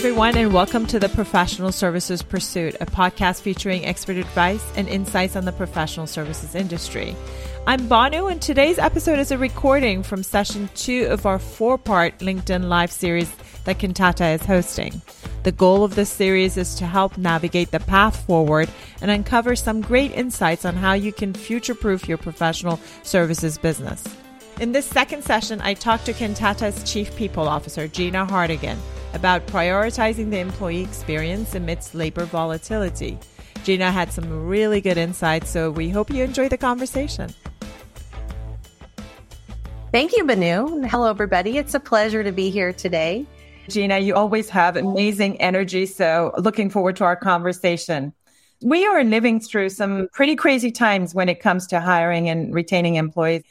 everyone, and welcome to the Professional Services Pursuit, a podcast featuring expert advice and insights on the professional services industry. I'm Banoo, and today's episode is a recording from session two of our four part LinkedIn Live series that Kantata is hosting. The goal of this series is to help navigate the path forward and uncover some great insights on how you can future proof your professional services business. In this second session, I talked to Kantata's Chief People Officer, Gina Hartigan, about prioritizing the employee experience amidst labor volatility. Gina had some really good insights, so we hope you enjoy the conversation. Thank you, Banoo. Hello, everybody. It's a pleasure to be here today. Gina, you always have amazing energy, so looking forward to our conversation. We are living through some pretty crazy times when it comes to hiring and retaining employees.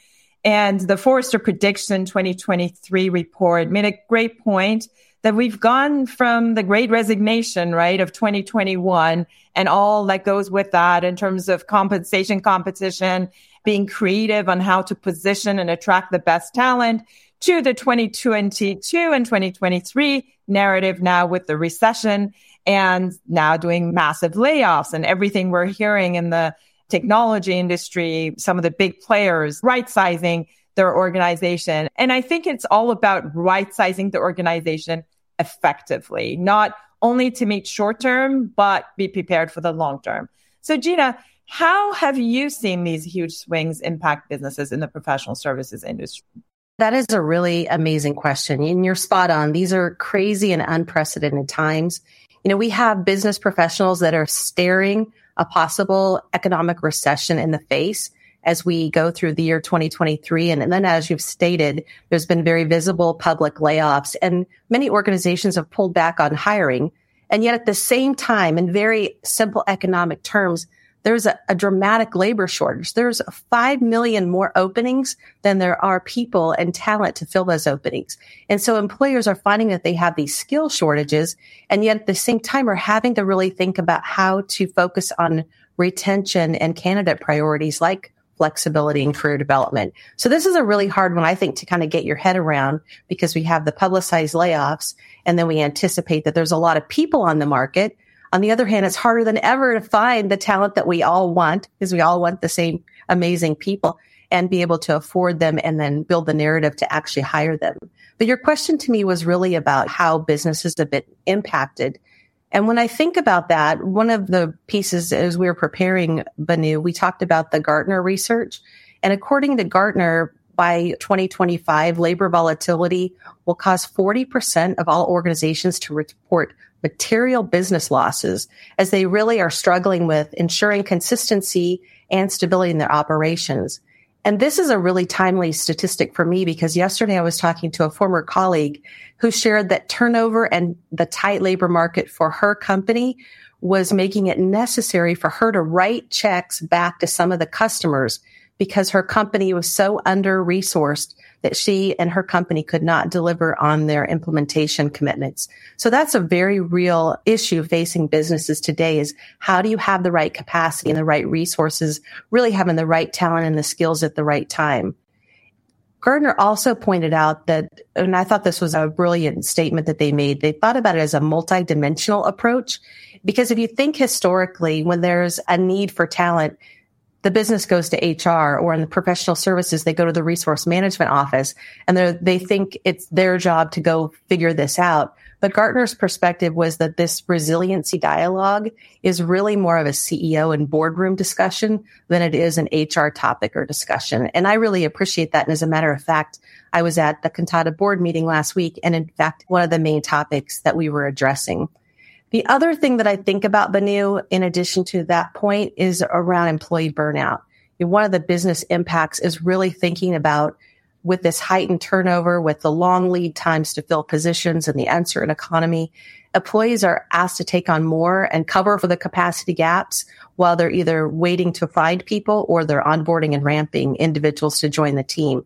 And the Forrester Prediction 2023 report made a great point that we've gone from the great resignation, right, of 2021 and all that goes with that in terms of compensation competition, being creative on how to position and attract the best talent to the 2022 and 2023 narrative now with the recession and now doing massive layoffs and everything we're hearing in the technology industry, some of the big players right sizing their organization. And I think it's all about right sizing the organization effectively, not only to meet short term, but be prepared for the long term. So Gina, how have you seen these huge swings impact businesses in the professional services industry? That is a really amazing question. And you're spot on. These are crazy and unprecedented times. You know, we have business professionals that are staring a possible economic recession in the face as we go through the year 2023. And, and, then, as you've stated, there's been very visible public layoffs, and many organizations have pulled back on hiring. And yet, at the same time, in very simple economic terms, there's a, a dramatic labor shortage. There's 5 million more openings than there are people and talent to fill those openings. And so employers are finding that they have these skill shortages and yet at the same time are having to really think about how to focus on retention and candidate priorities like flexibility and career development. So this is a really hard one, I think, to kind of get your head around because we have the publicized layoffs and then we anticipate that there's a lot of people on the market. On the other hand, it's harder than ever to find the talent that we all want because we all want the same amazing people and be able to afford them and then build the narrative to actually hire them. But your question to me was really about how businesses have been impacted and when I think about that, one of the pieces as we were preparing Banoo, we talked about the Gartner research. And according to Gartner, by 2025, labor volatility will cause 40% of all organizations to report material business losses as they really are struggling with ensuring consistency and stability in their operations. And this is a really timely statistic for me because yesterday I was talking to a former colleague who shared that turnover and the tight labor market for her company was making it necessary for her to write checks back to some of the customers because her company was so under resourced that she and her company could not deliver on their implementation commitments. So that's a very real issue facing businesses today is how do you have the right capacity and the right resources, really having the right talent and the skills at the right time. Gartner also pointed out that, and I thought this was a brilliant statement that they made. They thought about it as a multidimensional approach. Because if you think historically, when there's a need for talent, the business goes to HR or in the professional services, they go to the resource management office and they they think it's their job to go figure this out. But Gartner's perspective was that this resiliency dialogue is really more of a CEO and boardroom discussion than it is an HR topic or discussion. And I really appreciate that. And as a matter of fact, I was at the Kantata board meeting last week. And in fact, one of the main topics that we were addressing the other thing that I think about Banoo, in addition to that point, is around employee burnout. One of the business impacts is really thinking about with this heightened turnover, with the long lead times to fill positions and the uncertain economy, employees are asked to take on more and cover for the capacity gaps while they're either waiting to find people or they're onboarding and ramping individuals to join the team.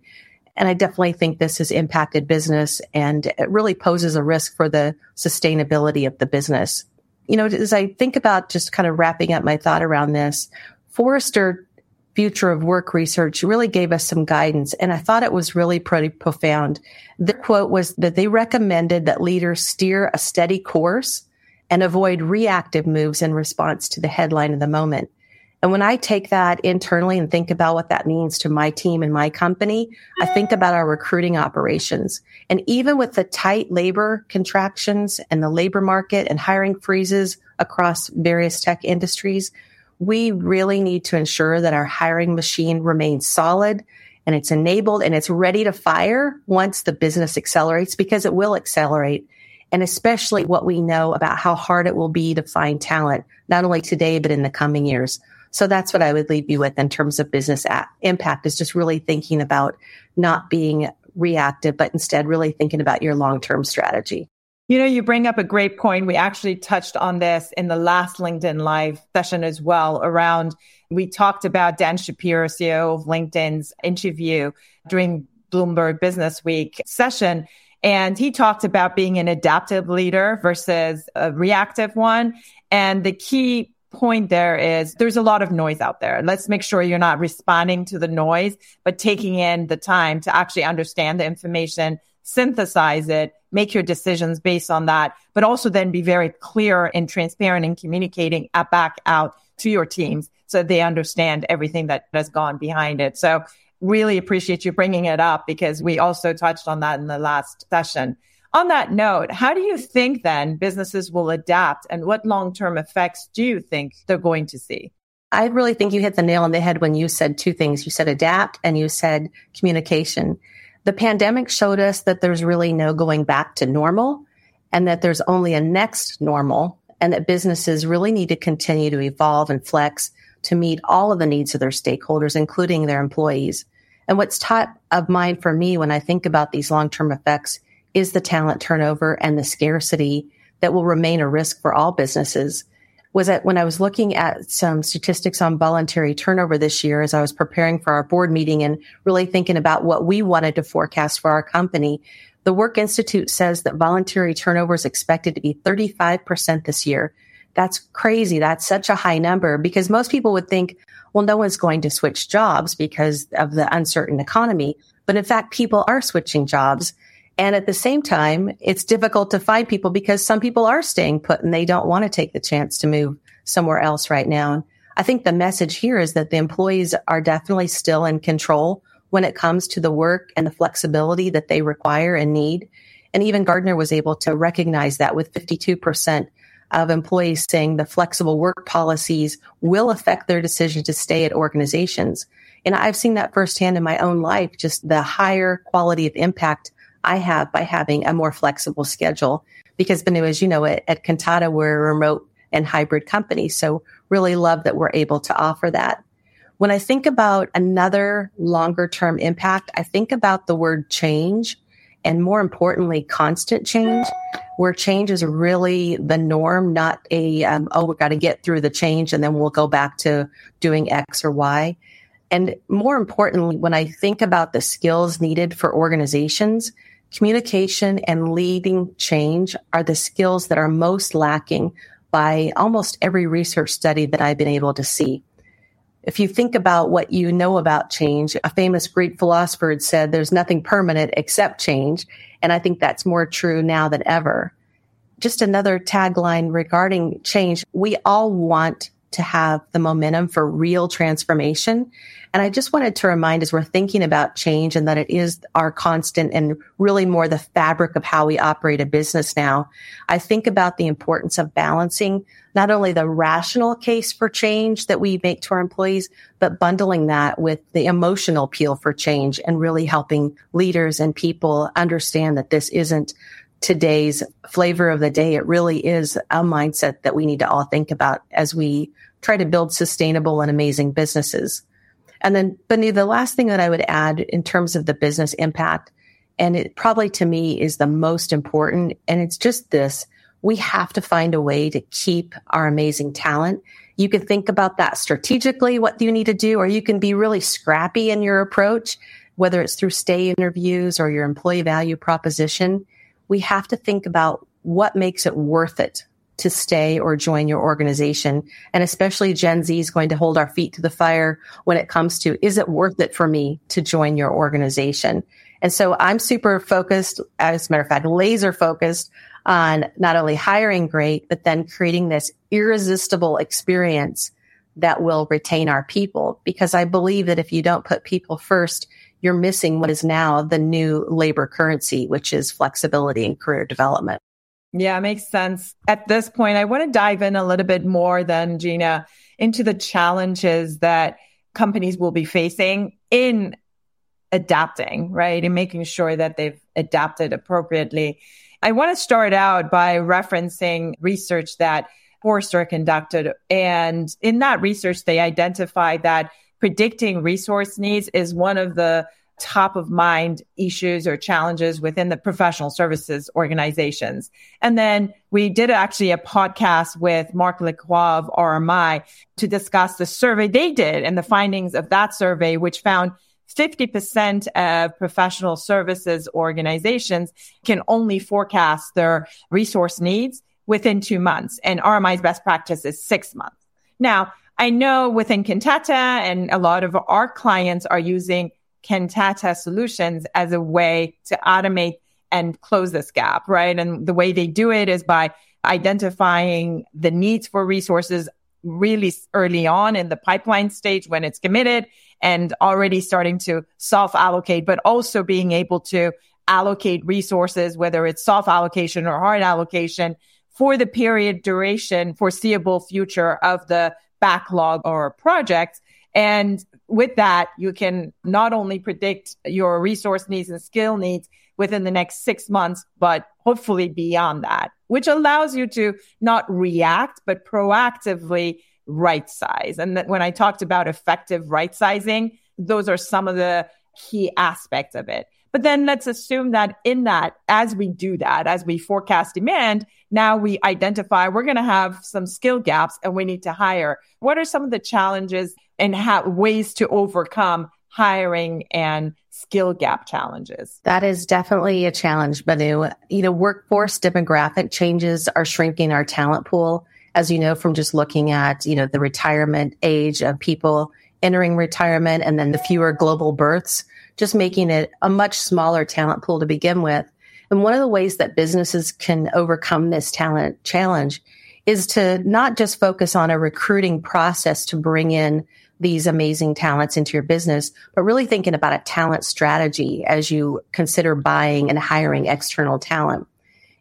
And I definitely think this has impacted business and it really poses a risk for the sustainability of the business. You know, as I think about just kind of wrapping up my thought around this, Forrester future of work research really gave us some guidance. And I thought it was really pretty profound. The quote was that they recommended that leaders steer a steady course and avoid reactive moves in response to the headline of the moment. And when I take that internally and think about what that means to my team and my company, I think about our recruiting operations. And even with the tight labor contractions and the labor market and hiring freezes across various tech industries, we really need to ensure that our hiring machine remains solid and it's enabled and it's ready to fire once the business accelerates because it will accelerate. And especially what we know about how hard it will be to find talent, not only today, but in the coming years. So that's what I would leave you with in terms of business impact is just really thinking about not being reactive, but instead really thinking about your long term strategy. You know, you bring up a great point. We actually touched on this in the last LinkedIn Live session as well around, we talked about Dan Shapiro, CEO of LinkedIn's interview during Bloomberg Business Week session. And he talked about being an adaptive leader versus a reactive one. And the key point there is there's a lot of noise out there. Let's make sure you're not responding to the noise, but taking in the time to actually understand the information, synthesize it, make your decisions based on that, but also then be very clear and transparent in communicating back out to your teams so they understand everything that has gone behind it. So really appreciate you bringing it up because we also touched on that in the last session. On that note, how do you think then businesses will adapt and what long-term effects do you think they're going to see? I really think you hit the nail on the head when you said two things. You said adapt and you said communication. The pandemic showed us that there's really no going back to normal and that there's only a next normal and that businesses really need to continue to evolve and flex to meet all of the needs of their stakeholders, including their employees. And what's top of mind for me when I think about these long-term effects is the talent turnover and the scarcity that will remain a risk for all businesses was that when I was looking at some statistics on voluntary turnover this year, as I was preparing for our board meeting and really thinking about what we wanted to forecast for our company, the Work Institute says that voluntary turnover is expected to be 35% this year. That's crazy. That's such a high number because most people would think, well, no one's going to switch jobs because of the uncertain economy. But in fact, people are switching jobs. And at the same time, it's difficult to find people because some people are staying put and they don't want to take the chance to move somewhere else right now. And I think the message here is that the employees are definitely still in control when it comes to the work and the flexibility that they require and need. And even Gartner was able to recognize that with 52% of employees saying the flexible work policies will affect their decision to stay at organizations. And I've seen that firsthand in my own life, just the higher quality of impact I have by having a more flexible schedule. Because Banoo, as you know, at, at Kantata, we're a remote and hybrid company. So really love that we're able to offer that. When I think about another longer term impact, I think about the word change and more importantly, constant change, where change is really the norm, not a, um, oh, we've got to get through the change and then we'll go back to doing X or Y. And more importantly, when I think about the skills needed for organizations, communication and leading change are the skills that are most lacking by almost every research study that I've been able to see. If you think about what you know about change, a famous Greek philosopher had said there's nothing permanent except change. And I think that's more true now than ever. Just another tagline regarding change. We all want to have the momentum for real transformation. And I just wanted to remind as we're thinking about change and that it is our constant and really more the fabric of how we operate a business now. I think about the importance of balancing not only the rational case for change that we make to our employees, but bundling that with the emotional appeal for change and really helping leaders and people understand that this isn't today's flavor of the day. It really is a mindset that we need to all think about as we try to build sustainable and amazing businesses. And then, Banoo, the last thing that I would add in terms of the business impact, and it probably to me is the most important, and it's just this. We have to find a way to keep our amazing talent. You can think about that strategically, what do you need to do, or you can be really scrappy in your approach, whether it's through stay interviews or your employee value proposition. We have to think about what makes it worth it to stay or join your organization. And especially Gen Z is going to hold our feet to the fire when it comes to, is it worth it for me to join your organization? And so I'm super focused, as a matter of fact, laser focused on not only hiring great, but then creating this irresistible experience that will retain our people. Because I believe that if you don't put people first, you're missing what is now the new labor currency, which is flexibility and career development. Yeah, makes sense. At this point, I want to dive in a little bit more than Gina into the challenges that companies will be facing in adapting, right? And making sure that they've adapted appropriately. I want to start out by referencing research that Forrester conducted. And in that research, they identified that predicting resource needs is one of the top of mind issues or challenges within the professional services organizations. And then we did actually a podcast with Mark Lacroix of RMI to discuss the survey they did and the findings of that survey, which found 50% of professional services organizations can only forecast their resource needs within two months. And RMI's best practice is six months. Now, I know within Kantata and a lot of our clients are using Kantata solutions as a way to automate and close this gap, right? And the way they do it is by identifying the needs for resources really early on in the pipeline stage when it's committed and already starting to self allocate, but also being able to allocate resources, whether it's soft allocation or hard allocation for the period duration foreseeable future of the backlog or project. And with that, you can not only predict your resource needs and skill needs within the next six months, but hopefully beyond that, which allows you to not react, but proactively right size. And when I talked about effective right sizing, those are some of the key aspects of it. But then let's assume that in that, as we do that, as we forecast demand, now we identify we're going to have some skill gaps and we need to hire. What are some of the challenges and ways to overcome hiring and skill gap challenges? That is definitely a challenge, Banoo. You know, workforce demographic changes are shrinking our talent pool. As you know, from just looking at, you know, the retirement age of people entering retirement and then the fewer global births, just making it a much smaller talent pool to begin with. And one of the ways that businesses can overcome this talent challenge is to not just focus on a recruiting process to bring in these amazing talents into your business, but really thinking about a talent strategy as you consider buying and hiring external talent.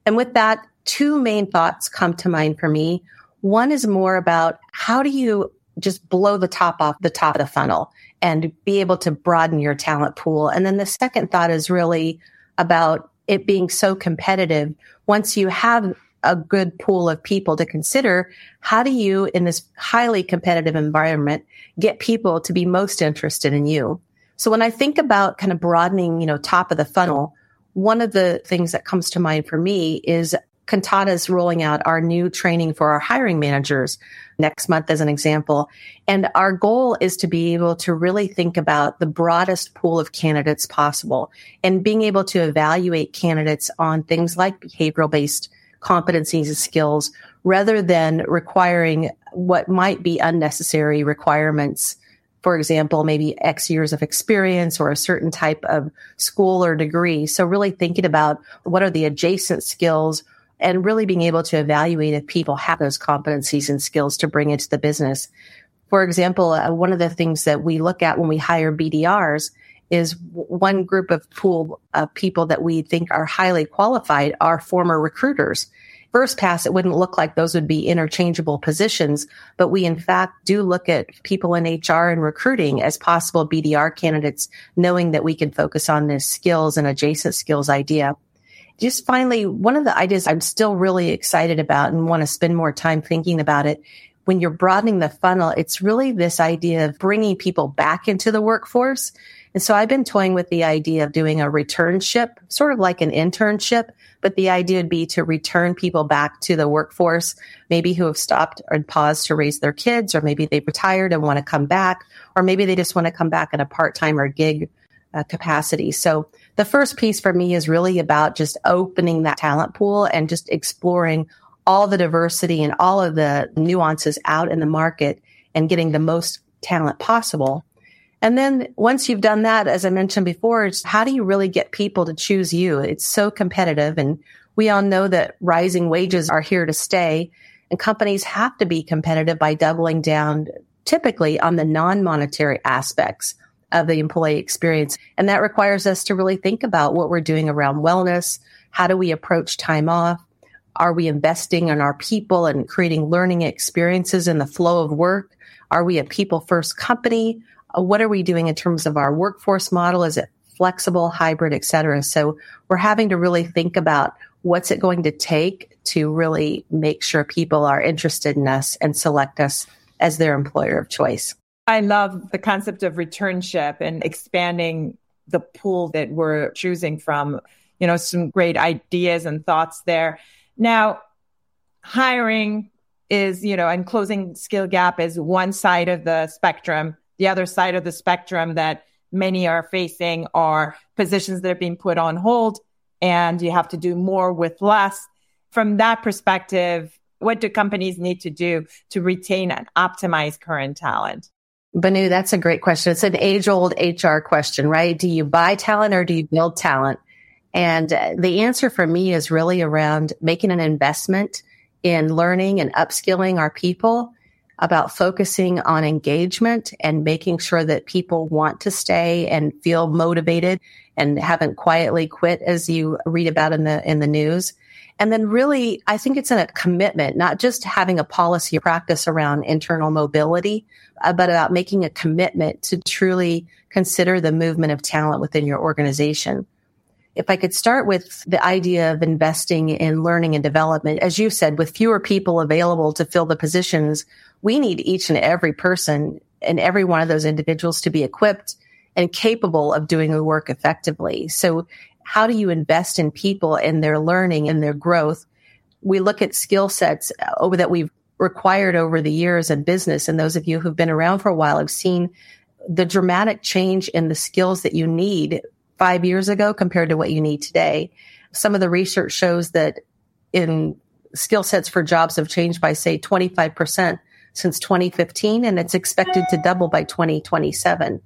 And with that, two main thoughts come to mind for me. One is more about how do you just blow the top off the top of the funnel and be able to broaden your talent pool. And then the second thought is really about it being so competitive. Once you have a good pool of people to consider, how do you, in this highly competitive environment, get people to be most interested in you? So when I think about kind of broadening, you know, top of the funnel, one of the things that comes to mind for me is Kantata is rolling out our new training for our hiring managers next month as an example. And our goal is to be able to really think about the broadest pool of candidates possible and being able to evaluate candidates on things like behavioral based competencies and skills rather than requiring what might be unnecessary requirements. For example, maybe X years of experience or a certain type of school or degree. So really thinking about what are the adjacent skills and really being able to evaluate if people have those competencies and skills to bring into the business. For example, uh, one of the things that we look at when we hire BDRs is one group of pool of people that we think are highly qualified are former recruiters. First pass, it wouldn't look like those would be interchangeable positions, but we in fact do look at people in HR and recruiting as possible BDR candidates, knowing that we can focus on this skills and adjacent skills idea. Just finally, one of the ideas I'm still really excited about and want to spend more time thinking about it when you're broadening the funnel, it's really this idea of bringing people back into the workforce and so I've been toying with the idea of doing a returnship, sort of like an internship, but the idea would be to return people back to the workforce, maybe who have stopped or paused to raise their kids, or maybe they've retired and want to come back, or maybe they just want to come back in a part time or gig uh, capacity. So the first piece for me is really about just opening that talent pool and just exploring all the diversity and all of the nuances out in the market and getting the most talent possible. And then once you've done that, as I mentioned before, it's how do you really get people to choose you? It's so competitive. And we all know that rising wages are here to stay and companies have to be competitive by doubling down typically on the non-monetary aspects of the employee experience. And that requires us to really think about what we're doing around wellness. How do we approach time off? Are we investing in our people and creating learning experiences in the flow of work? Are we a people first company? Uh, what are we doing in terms of our workforce model? Is it flexible, hybrid, et cetera? So we're having to really think about what's it going to take to really make sure people are interested in us and select us as their employer of choice. I love the concept of returnship and expanding the pool that we're choosing from. You know, some great ideas and thoughts there. Now, hiring is, you know, and closing skill gap is one side of the spectrum. The other side of the spectrum that many are facing are positions that are being put on hold and you have to do more with less. From that perspective, what do companies need to do to retain and optimize current talent? Banoo, that's a great question. It's an age old HR question, right? Do you buy talent or do you build talent? And uh, the answer for me is really around making an investment in learning and upskilling our people about focusing on engagement and making sure that people want to stay and feel motivated and haven't quietly quit as you read about in the in the news and then really, I think it's in a commitment, not just having a policy or practice around internal mobility, uh, but about making a commitment to truly consider the movement of talent within your organization. If I could start with the idea of investing in learning and development, as you said, with fewer people available to fill the positions, we need each and every person and every one of those individuals to be equipped and capable of doing the work effectively. So how do you invest in people and their learning and their growth? We look at skill sets uh, over that we've required over the years in business. And those of you who've been around for a while have seen the dramatic change in the skills that you need five years ago compared to what you need today. Some of the research shows that in skill sets for jobs have changed by say 25% since 2015 and it's expected to double by 2027.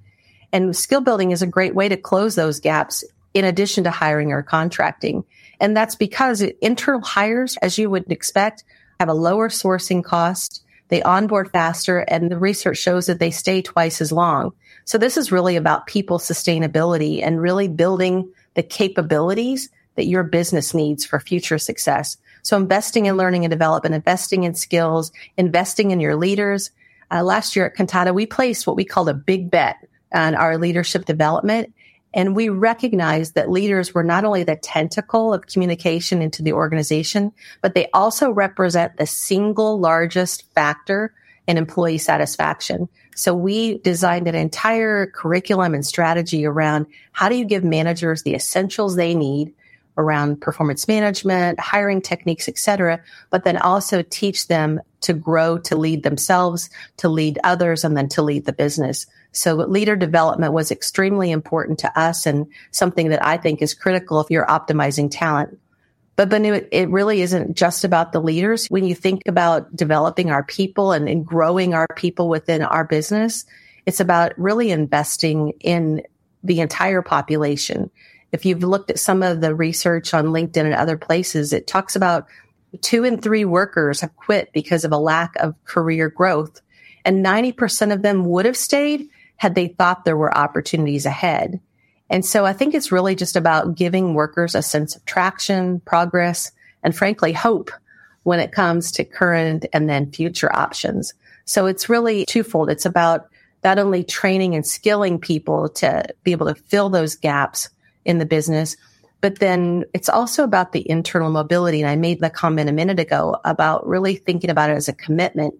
And skill building is a great way to close those gaps in addition to hiring or contracting. And that's because internal hires, as you would expect, have a lower sourcing cost. They onboard faster and the research shows that they stay twice as long. So this is really about people sustainability and really building the capabilities that your business needs for future success. So investing in learning and development, investing in skills, investing in your leaders. Uh, last year at Kantata, we placed what we called a big bet on our leadership development. And we recognized that leaders were not only the tentacle of communication into the organization, but they also represent the single largest factor in employee satisfaction. So we designed an entire curriculum and strategy around how do you give managers the essentials they need around performance management, hiring techniques, et cetera, but then also teach them to grow, to lead themselves, to lead others, and then to lead the business. So leader development was extremely important to us and something that I think is critical if you're optimizing talent. But Banoo, it, it really isn't just about the leaders. When you think about developing our people and, and growing our people within our business, it's about really investing in the entire population. If you've looked at some of the research on LinkedIn and other places, it talks about two in three workers have quit because of a lack of career growth. And 90% of them would have stayed had they thought there were opportunities ahead. And so I think it's really just about giving workers a sense of traction, progress, and frankly, hope when it comes to current and then future options. So it's really twofold. It's about not only training and skilling people to be able to fill those gaps in the business, but then it's also about the internal mobility. And I made the comment a minute ago about really thinking about it as a commitment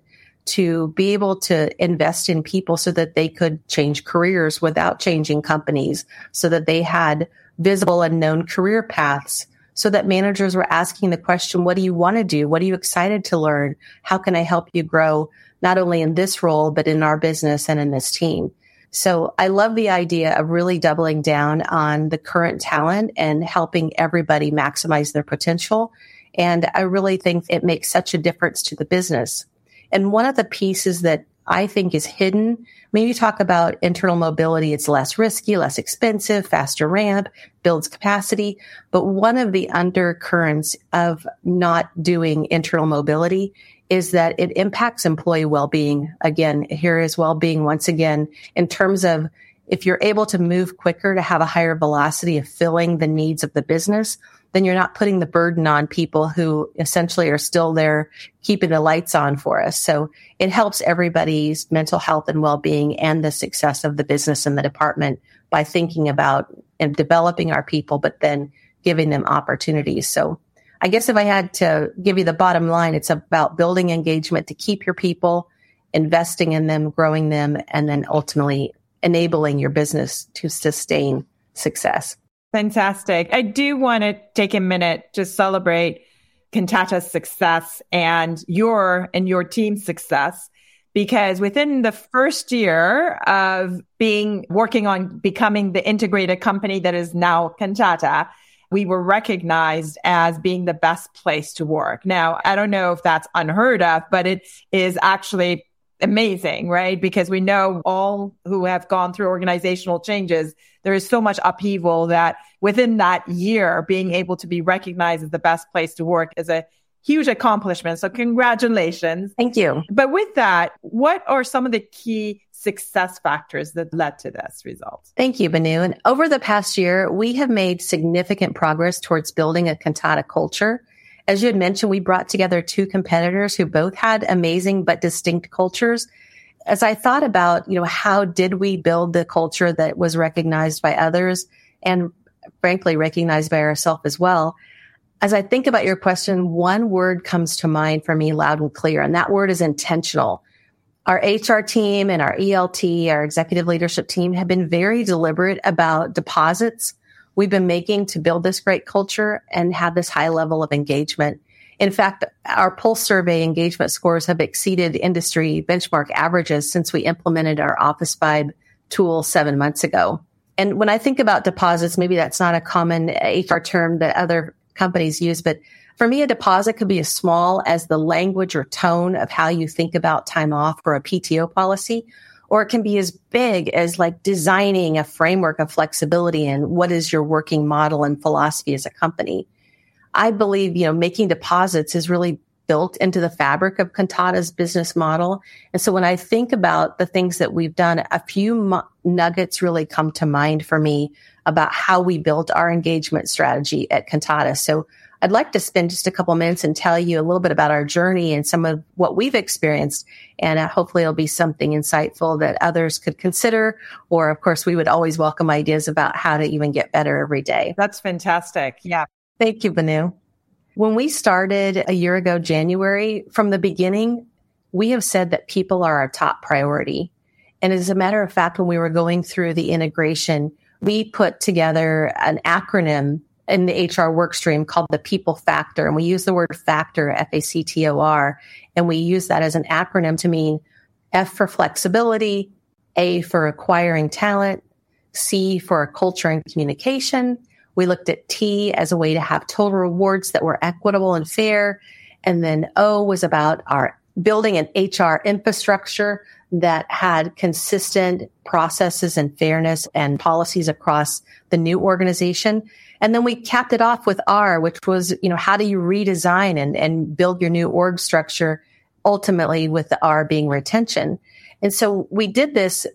to be able to invest in people so that they could change careers without changing companies, so that they had visible and known career paths, so that managers were asking the question, what do you want to do? What are you excited to learn? How can I help you grow not only in this role, but in our business and in this team? So I love the idea of really doubling down on the current talent and helping everybody maximize their potential And I really think it makes such a difference to the business. And one of the pieces that I think is hidden, maybe talk about internal mobility. It's less risky, less expensive, faster ramp, builds capacity. But one of the undercurrents of not doing internal mobility is that it impacts employee well-being. Again, here is well-being once again in terms of if you're able to move quicker to have a higher velocity of filling the needs of the business, then you're not putting the burden on people who essentially are still there keeping the lights on for us. So it helps everybody's mental health and well-being and the success of the business and the department by thinking about and developing our people, but then giving them opportunities. So I guess if I had to give you the bottom line, it's about building engagement to keep your people, investing in them, growing them, and then ultimately enabling your business to sustain success. Fantastic. I do want to take a minute to celebrate Kantata's success and your and your team's success because within the first year of being working on becoming the integrated company that is now Kantata, we were recognized as being the best place to work. Now, I don't know if that's unheard of, but it is actually amazing, right? Because we know all who have gone through organizational changes, there is so much upheaval that within that year, being able to be recognized as the best place to work is a huge accomplishment. So congratulations. Thank you. But with that, what are some of the key success factors that led to this result? Thank you, Banoo. And over the past year, we have made significant progress towards building a Kantata culture. As you had mentioned, we brought together two competitors who both had amazing but distinct cultures. As I thought about, you know, how did we build the culture that was recognized by others and frankly recognized by ourselves as well? As I think about your question, one word comes to mind for me loud and clear, and that word is intentional. Our HR team and our ELT, our executive leadership team have been very deliberate about deposits we've been making to build this great culture and have this high level of engagement. In fact, our pulse survey engagement scores have exceeded industry benchmark averages since we implemented our Office Vibe tool seven months ago. And when I think about deposits, maybe that's not a common HR term that other companies use, but for me, a deposit could be as small as the language or tone of how you think about time off or a PTO policy, or it can be as big as like designing a framework of flexibility and what is your working model and philosophy as a company. I believe, you know, making deposits is really built into the fabric of Kantata's business model. And so when I think about the things that we've done, a few nuggets really come to mind for me about how we built our engagement strategy at Kantata. So I'd like to spend just a couple minutes and tell you a little bit about our journey and some of what we've experienced. And uh, hopefully it'll be something insightful that others could consider. Or of course, we would always welcome ideas about how to even get better every day. That's fantastic. Yeah. Thank you, Banoo. When we started a year ago, January, from the beginning, we have said that people are our top priority. And as a matter of fact, when we were going through the integration, we put together an acronym in the HR workstream called the people factor. And we use the word factor, F A C T O R, and we use that as an acronym to mean F for flexibility, A for acquiring talent, C for culture and communication, we looked at T as a way to have total rewards that were equitable and fair. And then O was about our building an HR infrastructure that had consistent processes and fairness and policies across the new organization. And then we capped it off with R, which was, you know, how do you redesign and, and build your new org structure ultimately with the R being retention. And so we did this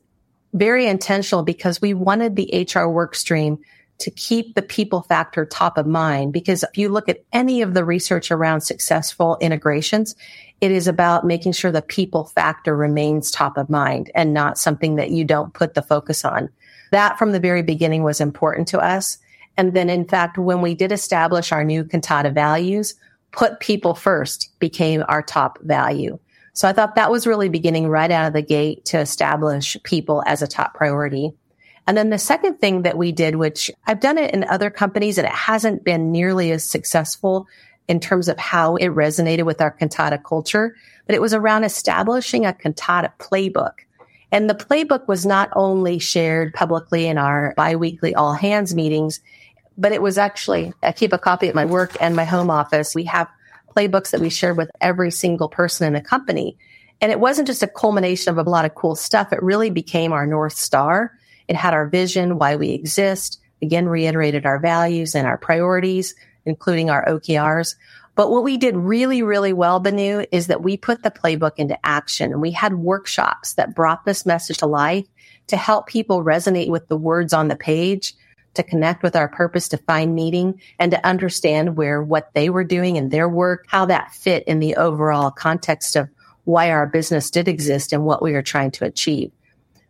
very intentional because we wanted the HR work stream to keep the people factor top of mind. Because if you look at any of the research around successful integrations, it is about making sure the people factor remains top of mind and not something that you don't put the focus on. That from the very beginning was important to us. And then in fact, when we did establish our new Kantata values, put people first became our top value. So I thought that was really beginning right out of the gate to establish people as a top priority. And then the second thing that we did, which I've done it in other companies and it hasn't been nearly as successful in terms of how it resonated with our Kantata culture, but it was around establishing a Kantata playbook. And the playbook was not only shared publicly in our biweekly all hands meetings, but it was actually, I keep a copy at my work and my home office. We have playbooks that we shared with every single person in the company. And it wasn't just a culmination of a lot of cool stuff. It really became our North Star. It had our vision, why we exist, again, reiterated our values and our priorities, including our OKRs. But what we did really, really well, Banoo, is that we put the playbook into action and we had workshops that brought this message to life to help people resonate with the words on the page, to connect with our purpose, to find meaning and to understand where what they were doing in their work, how that fit in the overall context of why our business did exist and what we were trying to achieve.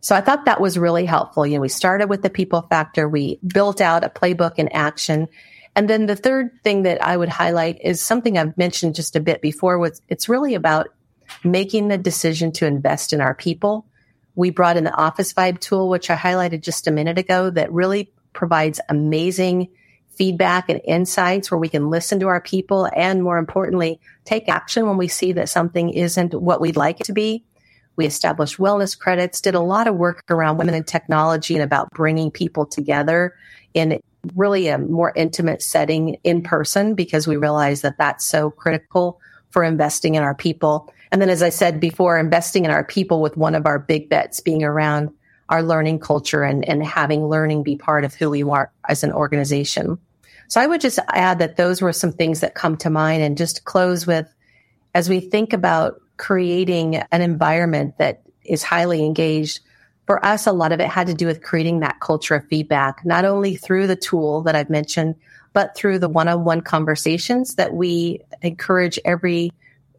So I thought that was really helpful. You know, we started with the people factor. We built out a playbook in action. And then the third thing that I would highlight is something I've mentioned just a bit before was it's really about making the decision to invest in our people. We brought in the office vibe tool, which I highlighted just a minute ago that really provides amazing feedback and insights where we can listen to our people and more importantly, take action when we see that something isn't what we'd like it to be. We established wellness credits, did a lot of work around women in technology and about bringing people together in really a more intimate setting in person because we realized that that's so critical for investing in our people. And then, as I said before, investing in our people with one of our big bets being around our learning culture and, and having learning be part of who we are as an organization. So I would just add that those were some things that come to mind and just close with as we think about creating an environment that is highly engaged. For us, a lot of it had to do with creating that culture of feedback, not only through the tool that I've mentioned, but through the one on one conversations that we encourage every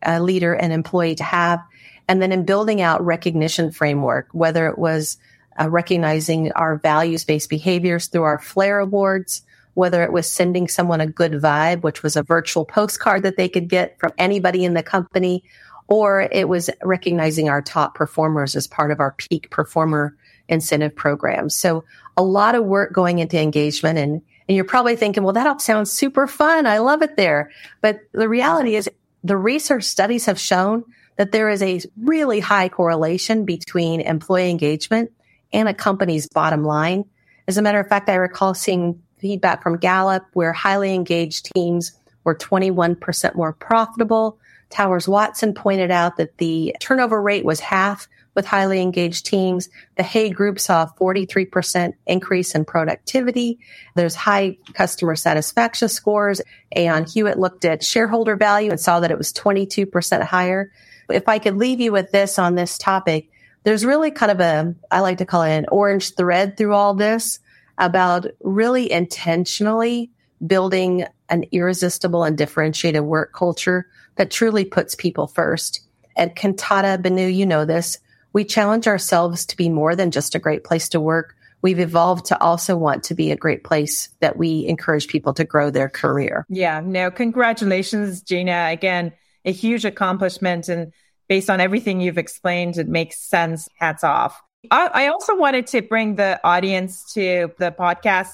uh, leader and employee to have. And then in building out recognition framework, whether it was uh, recognizing our values based behaviors through our Flair Awards, whether it was sending someone a good vibe, which was a virtual postcard that they could get from anybody in the company, or it was recognizing our top performers as part of our peak performer incentive program. So a lot of work going into engagement and and you're probably thinking, well, that all sounds super fun. I love it there. But the reality is the research studies have shown that there is a really high correlation between employee engagement and a company's bottom line. As a matter of fact, I recall seeing feedback from Gallup where highly engaged teams were 21% more profitable. Towers Watson pointed out that the turnover rate was half with highly engaged teams. The Hay Group saw a 43% increase in productivity. There's high customer satisfaction scores. Aon Hewitt looked at shareholder value and saw that it was 22% higher. If I could leave you with this on this topic, there's really kind of a, I like to call it an orange thread through all this about really intentionally building an irresistible and differentiated work culture that truly puts people first. At Kantata Banoo, you know this, we challenge ourselves to be more than just a great place to work. We've evolved to also want to be a great place that we encourage people to grow their career. Yeah, no, congratulations, Gina. Again, a huge accomplishment. And based on everything you've explained, it makes sense. Hats off. I, I also wanted to bring the audience to the podcast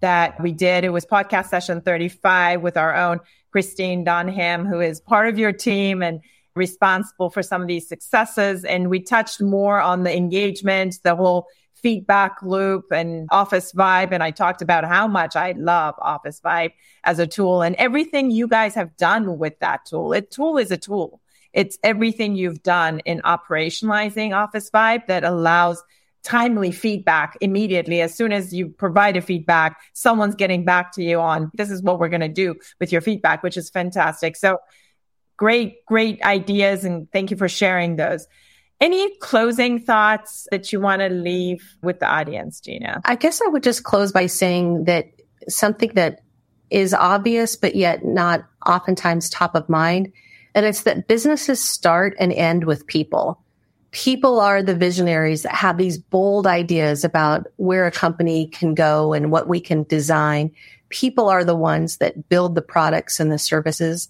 that we did. It was podcast session 35 with our own Christine Dunham, who is part of your team and responsible for some of these successes. And we touched more on the engagement, the whole feedback loop and office vibe. And I talked about how much I love office vibe as a tool and everything you guys have done with that tool. A tool is a tool. It's everything you've done in operationalizing Office Vibe that allows timely feedback immediately. As soon as you provide a feedback, someone's getting back to you on this is what we're going to do with your feedback, which is fantastic. So great, great ideas. And thank you for sharing those. Any closing thoughts that you want to leave with the audience, Gina? I guess I would just close by saying that something that is obvious, but yet not oftentimes top of mind and it's that businesses start and end with people. People are the visionaries that have these bold ideas about where a company can go and what we can design. People are the ones that build the products and the services.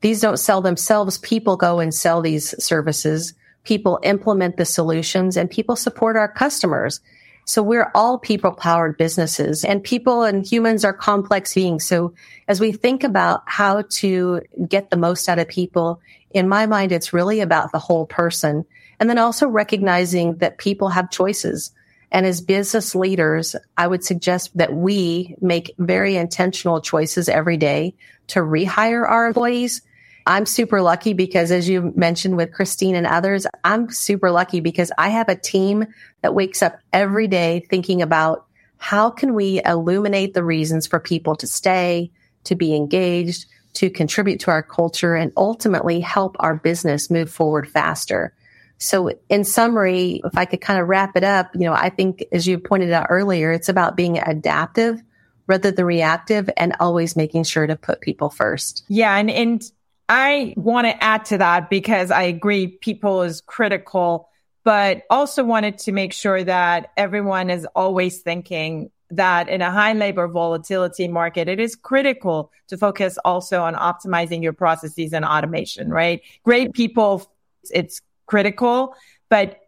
These don't sell themselves. People go and sell these services. People implement the solutions and people support our customers. So we're all people powered businesses and people and humans are complex beings. So as we think about how to get the most out of people, in my mind, it's really about the whole person. And then also recognizing that people have choices And as business leaders, I would suggest that we make very intentional choices every day to rehire our employees. I'm super lucky because as you mentioned with Christine and others, I'm super lucky because I have a team that wakes up every day thinking about how can we illuminate the reasons for people to stay, to be engaged, to contribute to our culture and ultimately help our business move forward faster. So in summary, if I could kind of wrap it up, you know, I think as you pointed out earlier, it's about being adaptive rather than reactive and always making sure to put people first. Yeah. And, and I want to add to that because I agree people is critical, but also wanted to make sure that everyone is always thinking that in a high labor volatility market, it is critical to focus also on optimizing your processes and automation, right? Great people, it's critical, but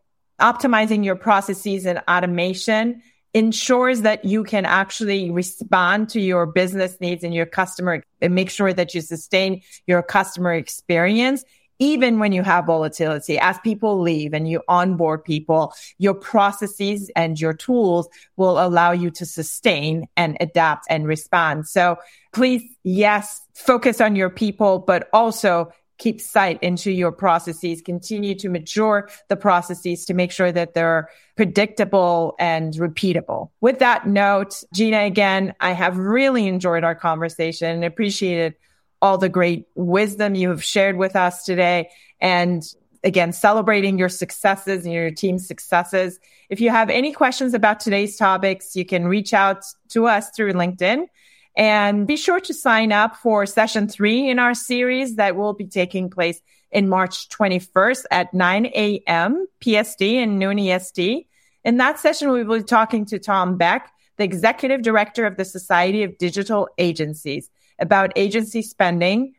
optimizing your processes and automation ensures that you can actually respond to your business needs and your customer and make sure that you sustain your customer experience even when you have volatility, as people leave and you onboard people, your processes and your tools will allow you to sustain and adapt and respond. So please, yes, focus on your people, but also keep sight into your processes, continue to mature the processes to make sure that they're predictable and repeatable. With that note, Gina, again, I have really enjoyed our conversation and appreciated all the great wisdom you have shared with us today. And again, celebrating your successes and your team's successes. If you have any questions about today's topics, you can reach out to us through LinkedIn. And be sure to sign up for session three in our series that will be taking place in March 21st at 9 a.m. PST and noon EST. In that session, we will be talking to Tom Beck, the executive director of the Society of Digital Agencies about agency spending,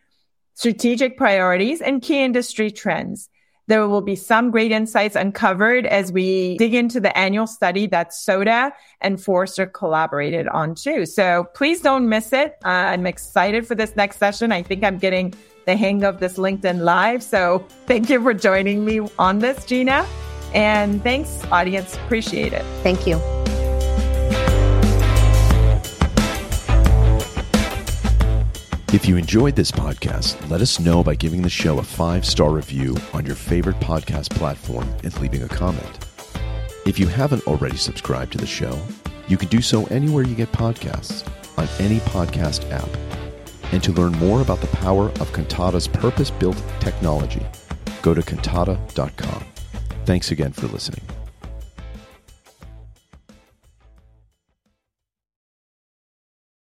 strategic priorities, and key industry trends. There will be some great insights uncovered as we dig into the annual study that SODA and Forrester collaborated on too. So please don't miss it. Uh, I'm excited for this next session. I think I'm getting the hang of this LinkedIn Live. So thank you for joining me on this, Gina. And thanks, audience. Appreciate it. Thank you. If you enjoyed this podcast, let us know by giving the show a five star review on your favorite podcast platform and leaving a comment. If you haven't already subscribed to the show, you can do so anywhere you get podcasts on any podcast app. And to learn more about the power of Kantata's purpose built technology, go to kantata.com. Thanks again for listening.